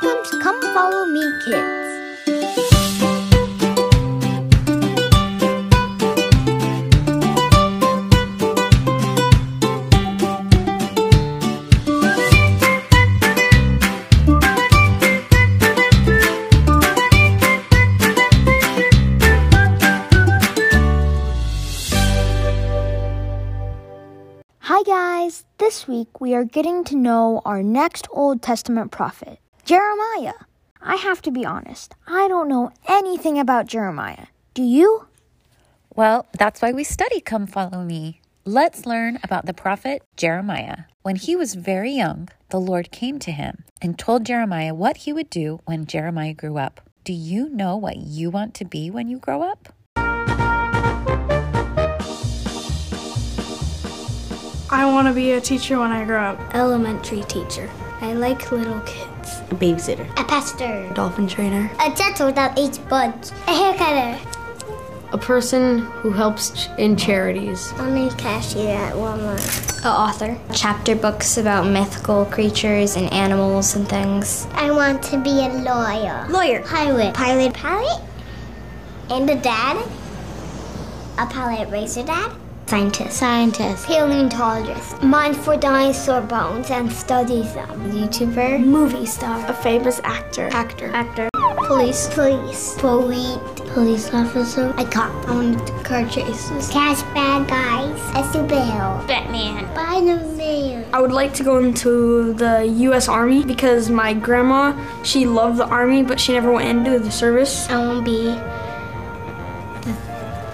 To Come Follow Me Kids. Hi, guys. This week we are getting to know our next Old Testament prophet, Jeremiah. I have to be honest, I don't know anything about Jeremiah. Do you? Well, that's why we study Come Follow Me. Let's learn about the prophet Jeremiah. When he was very young, the Lord came to him and told Jeremiah what he would do when Jeremiah grew up. Do you know what you want to be when you grow up? I want to be a teacher when I grow up. Elementary teacher. I like little kids. A babysitter. A pastor. A Dolphin trainer. A dental that eats bugs. A haircutter. A person who helps ch- in charities. I'm a cashier at Walmart. A author. Chapter books about mythical creatures and animals and things. I want to be a lawyer. Lawyer. Pilot. Pilot. Pilot? And a dad? A pilot racer dad? Scientist. Scientist. Paleontologist. Mines for dinosaur bones and studies them. YouTuber. Movie star. A famous actor. Actor. Actor. Police. Police. Police. Police officer. A cop. I want to car chases. Catch bad guys. A superhero. Batman. Spider-Man. I would like to go into the U.S. Army because my grandma, she loved the Army, but she never went into the service. I want to be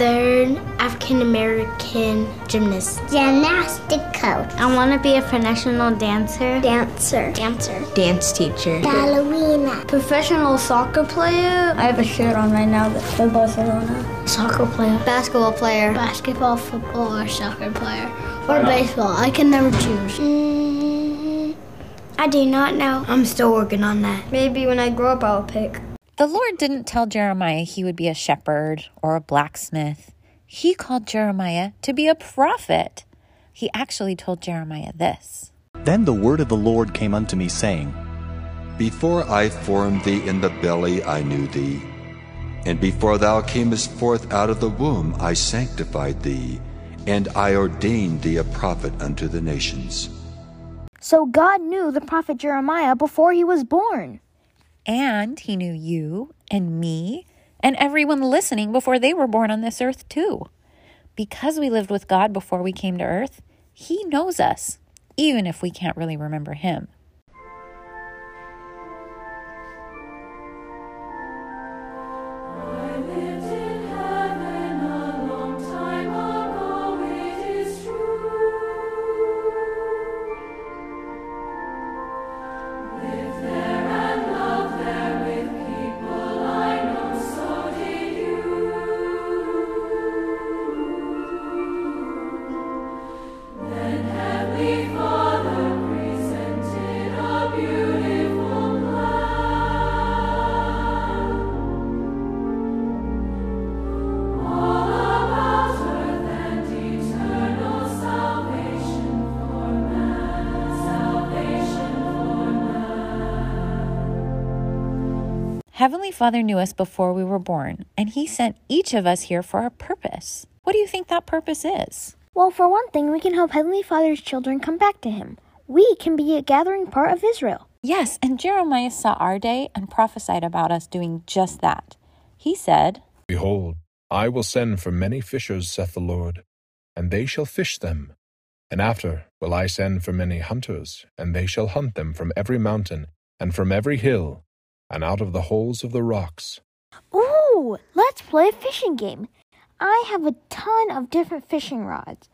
third African American gymnast. Gymnastic coach. I want to be a professional dancer. Dancer. Dancer. Dance teacher. Ballerina. Professional soccer player. I have a shirt on right now that's for Barcelona. Soccer player. Basketball player. Basketball, football, or soccer player. Or baseball. I can never choose. Mm, I do not know. I'm still working on that. Maybe when I grow up, I'll pick. The Lord didn't tell Jeremiah he would be a shepherd or a blacksmith. He called Jeremiah to be a prophet. He actually told Jeremiah this. Then the word of the Lord came unto me, saying, Before I formed thee in the belly, I knew thee. And before thou camest forth out of the womb, I sanctified thee, and I ordained thee a prophet unto the nations. So God knew the prophet Jeremiah before he was born. And he knew you and me and everyone listening before they were born on this earth, too. Because we lived with God before we came to earth, he knows us, even if we can't really remember him. Heavenly Father knew us before we were born, and He sent each of us here for a purpose. What do you think that purpose is? Well, for one thing, we can help Heavenly Father's children come back to Him. We can be a gathering part of Israel. Yes, and Jeremiah saw our day and prophesied about us doing just that. He said, Behold, I will send for many fishers, saith the Lord, and they shall fish them. And after will I send for many hunters, and they shall hunt them from every mountain, and from every hill, and out of the holes of the rocks. Ooh, let's play a fishing game. I have a ton of different fishing rods.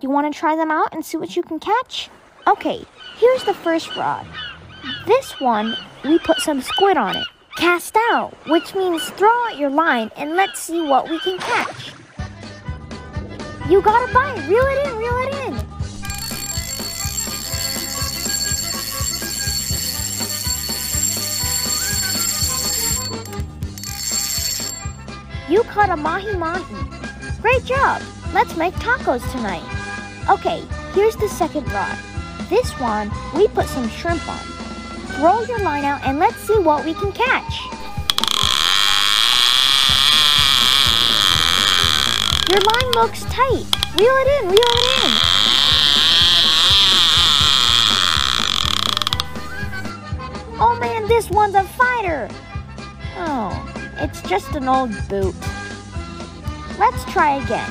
You want to try them out and see what you can catch? Okay, here's the first rod. This one, we put some squid on it. Cast out, which means throw out your line and let's see what we can catch. You got a bite. Reel it in, reel it in. You caught a mahi mahi. Great job. Let's make tacos tonight. Okay, here's the second rod. This one, we put some shrimp on. Throw your line out and let's see what we can catch. Your line looks tight. Reel it in, reel it in. Oh man, this one's a fighter. Oh, it's just an old boot. Let's try again.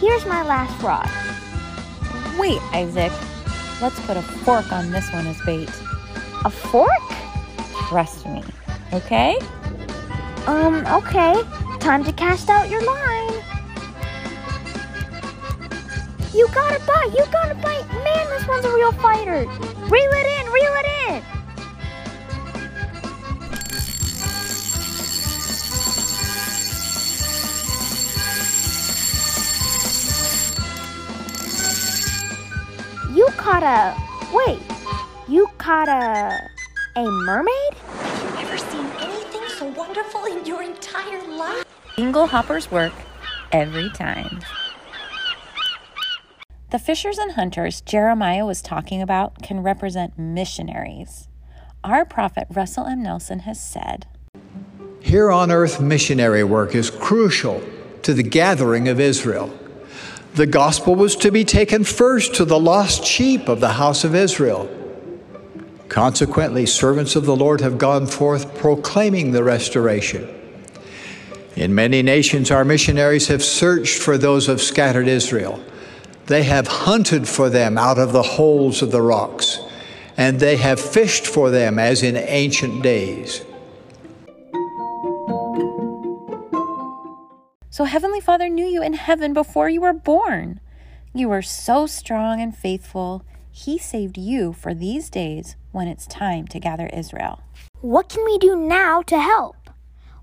Here's my last rod. Wait, Isaac. Let's put a fork on this one as bait. A fork? Trust me, okay? Um, okay. Time to cast out your line. You got a bite! You got a bite! Man, this one's a real fighter! Reel it in! Reel it in! Caught a. Wait. You caught a. a mermaid? Have you never seen anything so wonderful in your entire life. Dingle hoppers work every time. The fishers and hunters Jeremiah was talking about can represent missionaries. Our prophet Russell M. Nelson has said, Here on earth, missionary work is crucial to the gathering of Israel. The gospel was to be taken first to the lost sheep of the house of Israel. Consequently, servants of the Lord have gone forth proclaiming the restoration. In many nations, our missionaries have searched for those of scattered Israel. They have hunted for them out of the holes of the rocks, and they have fished for them as in ancient days. So Heavenly Father knew you in heaven before you were born. You were so strong and faithful. He saved you for these days when it's time to gather Israel. What can we do now to help?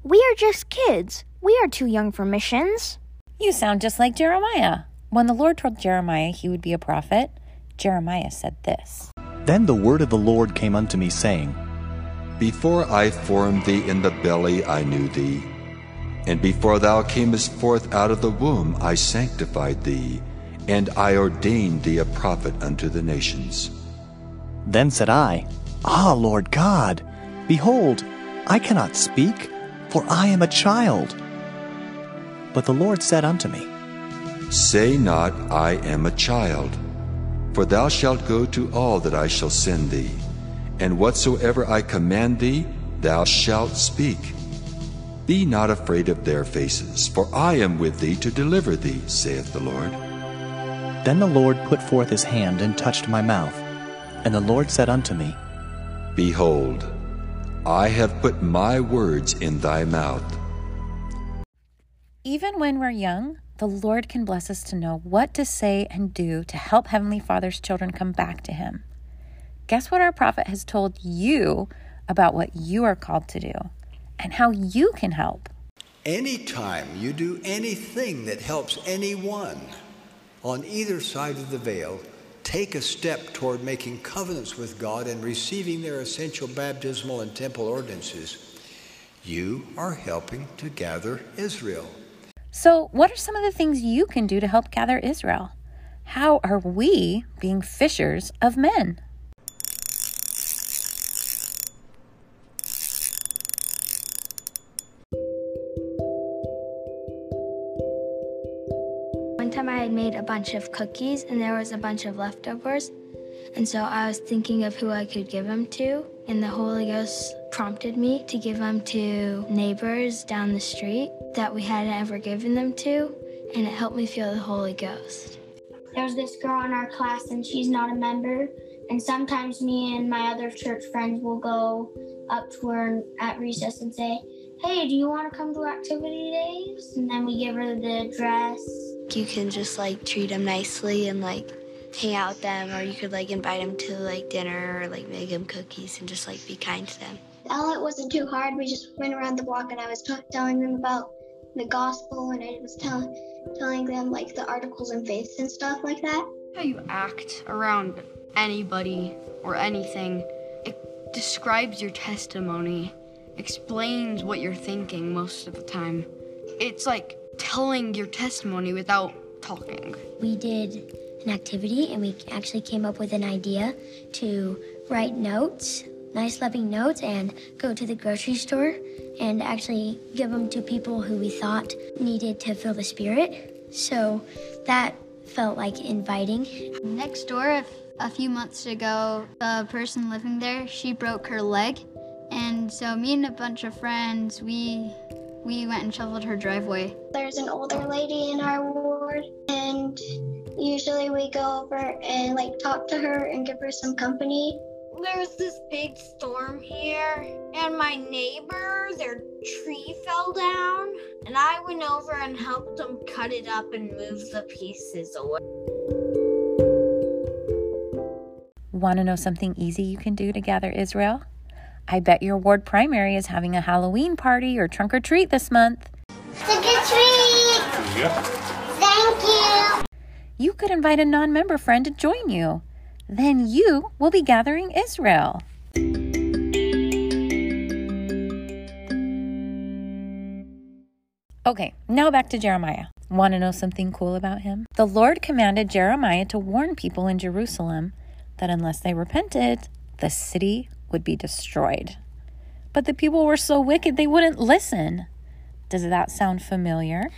We are just kids. We are too young for missions. You sound just like Jeremiah. When the Lord told Jeremiah he would be a prophet, Jeremiah said this Then the word of the Lord came unto me, saying, Before I formed thee in the belly, I knew thee. And before thou camest forth out of the womb, I sanctified thee, and I ordained thee a prophet unto the nations. Then said I, Ah, Lord God, behold, I cannot speak, for I am a child. But the Lord said unto me, Say not, I am a child, for thou shalt go to all that I shall send thee, and whatsoever I command thee, thou shalt speak. Be not afraid of their faces, for I am with thee to deliver thee, saith the Lord. Then the Lord put forth his hand and touched my mouth. And the Lord said unto me, Behold, I have put my words in thy mouth. Even when we're young, the Lord can bless us to know what to say and do to help Heavenly Father's children come back to Him. Guess what our prophet has told you about what you are called to do and how you can help? Anytime you do anything that helps anyone on either side of the veil, take a step toward making covenants with God and receiving their essential baptismal and temple ordinances, you are helping to gather Israel. So, what are some of the things you can do to help gather Israel? How are we being fishers of men? Time I had made a bunch of cookies and there was a bunch of leftovers. And so I was thinking of who I could give them to. And the Holy Ghost prompted me to give them to neighbors down the street that we hadn't ever given them to. And it helped me feel the Holy Ghost. There's this girl in our class, and she's not a member. And sometimes me and my other church friends will go up to her at recess and say, Hey, do you want to come to activity days? And then we give her the dress. You can just like treat them nicely and like hang out with them, or you could like invite them to like dinner or like make them cookies and just like be kind to them. All it wasn't too hard. We just went around the block, and I was t- telling them about the gospel, and I was telling telling them like the articles and faiths and stuff like that. How you act around anybody or anything, it describes your testimony, explains what you're thinking most of the time. It's like telling your testimony without talking. We did an activity, and we actually came up with an idea to write notes nice loving notes and go to the grocery store and actually give them to people who we thought needed to feel the spirit. So that felt like inviting. Next door, a few months ago, the person living there, she broke her leg. And so me and a bunch of friends, we we went and shoveled her driveway. There's an older lady in our ward and usually we go over and like talk to her and give her some company there's this big storm here, and my neighbor, their tree fell down, and I went over and helped them cut it up and move the pieces away. Want to know something easy you can do to gather Israel? I bet your ward primary is having a Halloween party or trunk or treat this month. Trick or treat! Yep. Thank you! You could invite a non member friend to join you then you will be gathering Israel. Okay, now back to Jeremiah. Want to know something cool about him? The Lord commanded Jeremiah to warn people in Jerusalem that unless they repented, the city would be destroyed. But the people were so wicked they wouldn't listen. Does that sound familiar?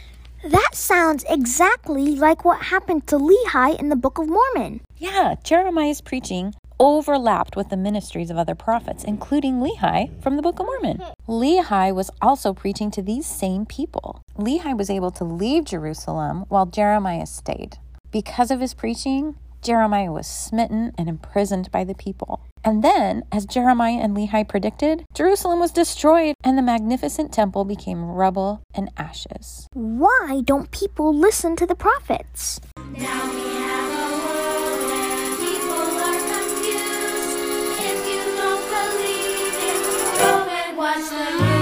That sounds exactly like what happened to Lehi in the Book of Mormon. Yeah, Jeremiah's preaching overlapped with the ministries of other prophets, including Lehi from the Book of Mormon. Lehi was also preaching to these same people. Lehi was able to leave Jerusalem while Jeremiah stayed. Because of his preaching, Jeremiah was smitten and imprisoned by the people. And then, as Jeremiah and Lehi predicted, Jerusalem was destroyed and the magnificent temple became rubble and ashes. Why don't people listen to the prophets? watch the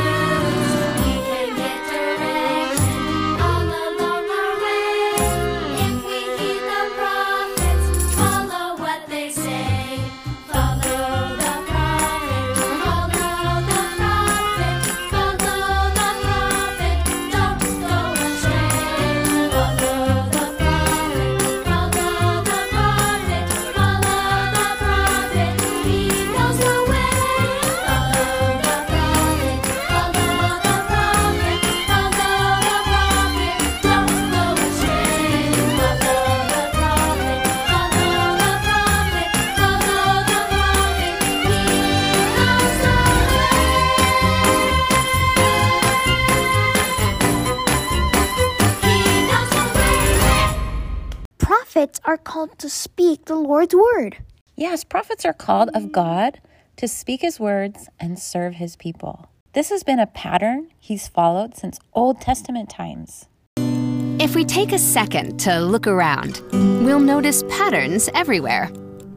prophets are called to speak the Lord's word. Yes, prophets are called of God to speak his words and serve his people. This has been a pattern he's followed since Old Testament times. If we take a second to look around, we'll notice patterns everywhere.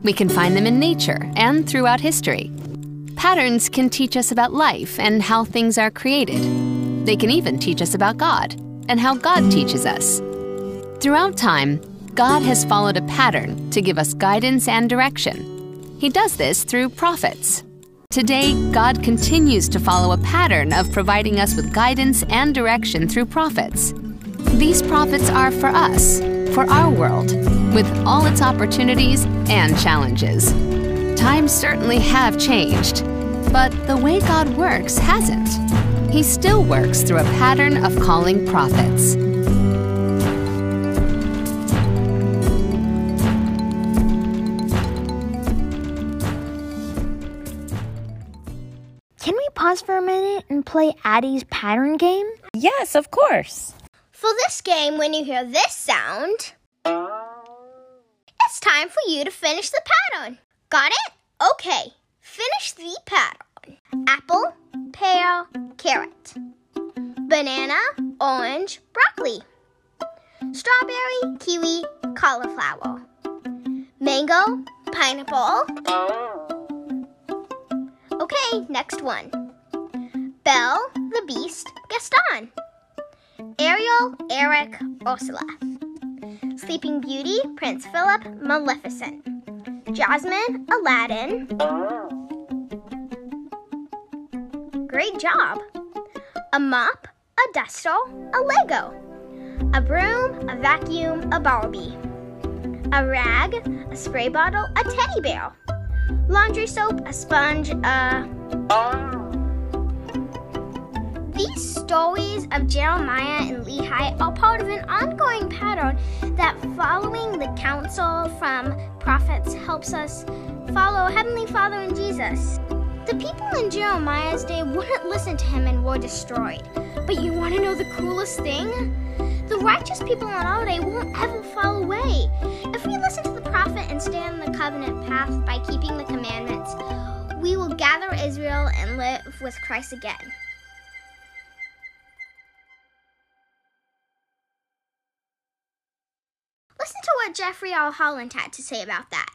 We can find them in nature and throughout history. Patterns can teach us about life and how things are created. They can even teach us about God and how God teaches us. Throughout time, God has followed a pattern to give us guidance and direction. He does this through prophets. Today, God continues to follow a pattern of providing us with guidance and direction through prophets. These prophets are for us, for our world, with all its opportunities and challenges. Times certainly have changed, but the way God works hasn't. He still works through a pattern of calling prophets. Pause for a minute and play Addie's pattern game? Yes, of course. For this game, when you hear this sound, it's time for you to finish the pattern. Got it? Okay. Finish the pattern. Apple, pear, carrot. Banana, orange, broccoli. Strawberry, kiwi, cauliflower. Mango, pineapple. Okay, next one. Belle, the Beast, Gaston. Ariel, Eric, Ursula. Sleeping Beauty, Prince Philip, Maleficent. Jasmine, Aladdin. Great job. A mop, a duster, a Lego. A broom, a vacuum, a Barbie. A rag, a spray bottle, a teddy bear. laundry soap, a sponge, uh. Stories of Jeremiah and Lehi are part of an ongoing pattern that following the counsel from prophets helps us follow Heavenly Father and Jesus. The people in Jeremiah's day wouldn't listen to him and were destroyed. But you want to know the coolest thing? The righteous people in our day won't ever fall away. If we listen to the prophet and stay on the covenant path by keeping the commandments, we will gather Israel and live with Christ again. What Jeffrey R. Holland had to say about that.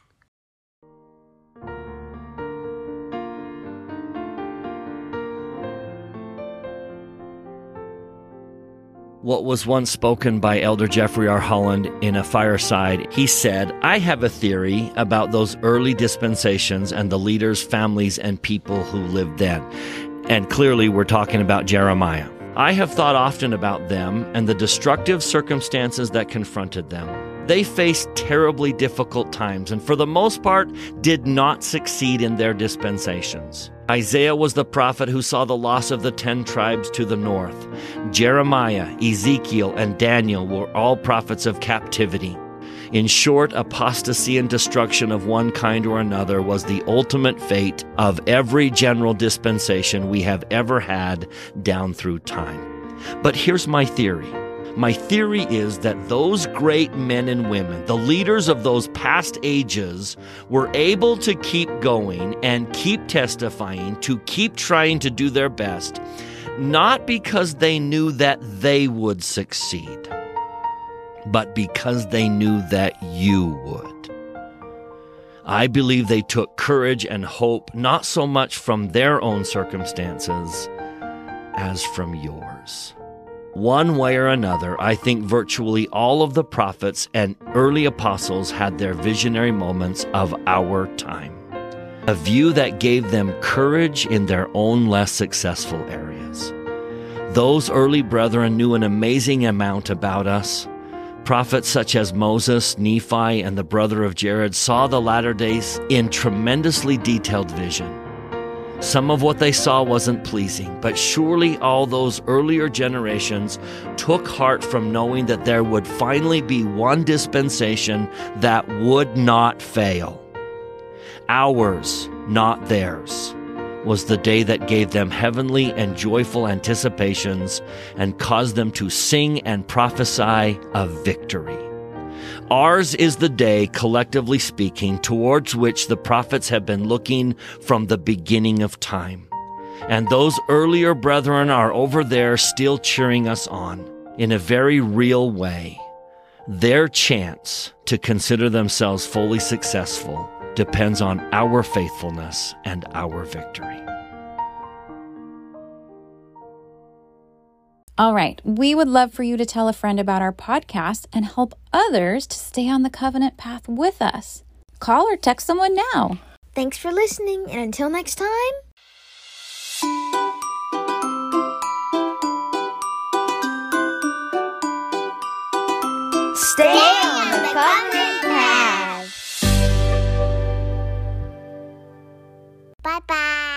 what was once spoken by Elder Jeffrey R. Holland in a fireside. He said, I have a theory about those early dispensations and the leaders, families, and people who lived then. And clearly, we're talking about Jeremiah. I have thought often about them and the destructive circumstances that confronted them. They faced terribly difficult times and, for the most part, did not succeed in their dispensations. Isaiah was the prophet who saw the loss of the ten tribes to the north. Jeremiah, Ezekiel, and Daniel were all prophets of captivity. In short, apostasy and destruction of one kind or another was the ultimate fate of every general dispensation we have ever had down through time. But here's my theory my theory is that those great men and women, the leaders of those past ages, were able to keep going and keep testifying, to keep trying to do their best, not because they knew that they would succeed, but because they knew that you would. I believe they took courage and hope not so much from their own circumstances as from yours. One way or another, I think virtually all of the prophets and early apostles had their visionary moments of our time. A view that gave them courage in their own less successful areas. Those early brethren knew an amazing amount about us. Prophets such as Moses, Nephi, and the brother of Jared saw the latter days in tremendously detailed vision. Some of what they saw wasn't pleasing, but surely all those earlier generations took heart from knowing that there would finally be one dispensation that would not fail. Ours, not theirs, was the day that gave them heavenly and joyful anticipations and caused them to sing and prophesy of victory. Ours is the day, collectively speaking, towards which the prophets have been looking from the beginning of time. And those earlier brethren are over there still cheering us on in a very real way. Their chance to consider themselves fully successful depends on our faithfulness and our victory. All right, we would love for you to tell a friend about our podcast and help others to stay on the covenant path with us. Call or text someone now. Thanks for listening, and until next time. Stay on the covenant path. Bye bye.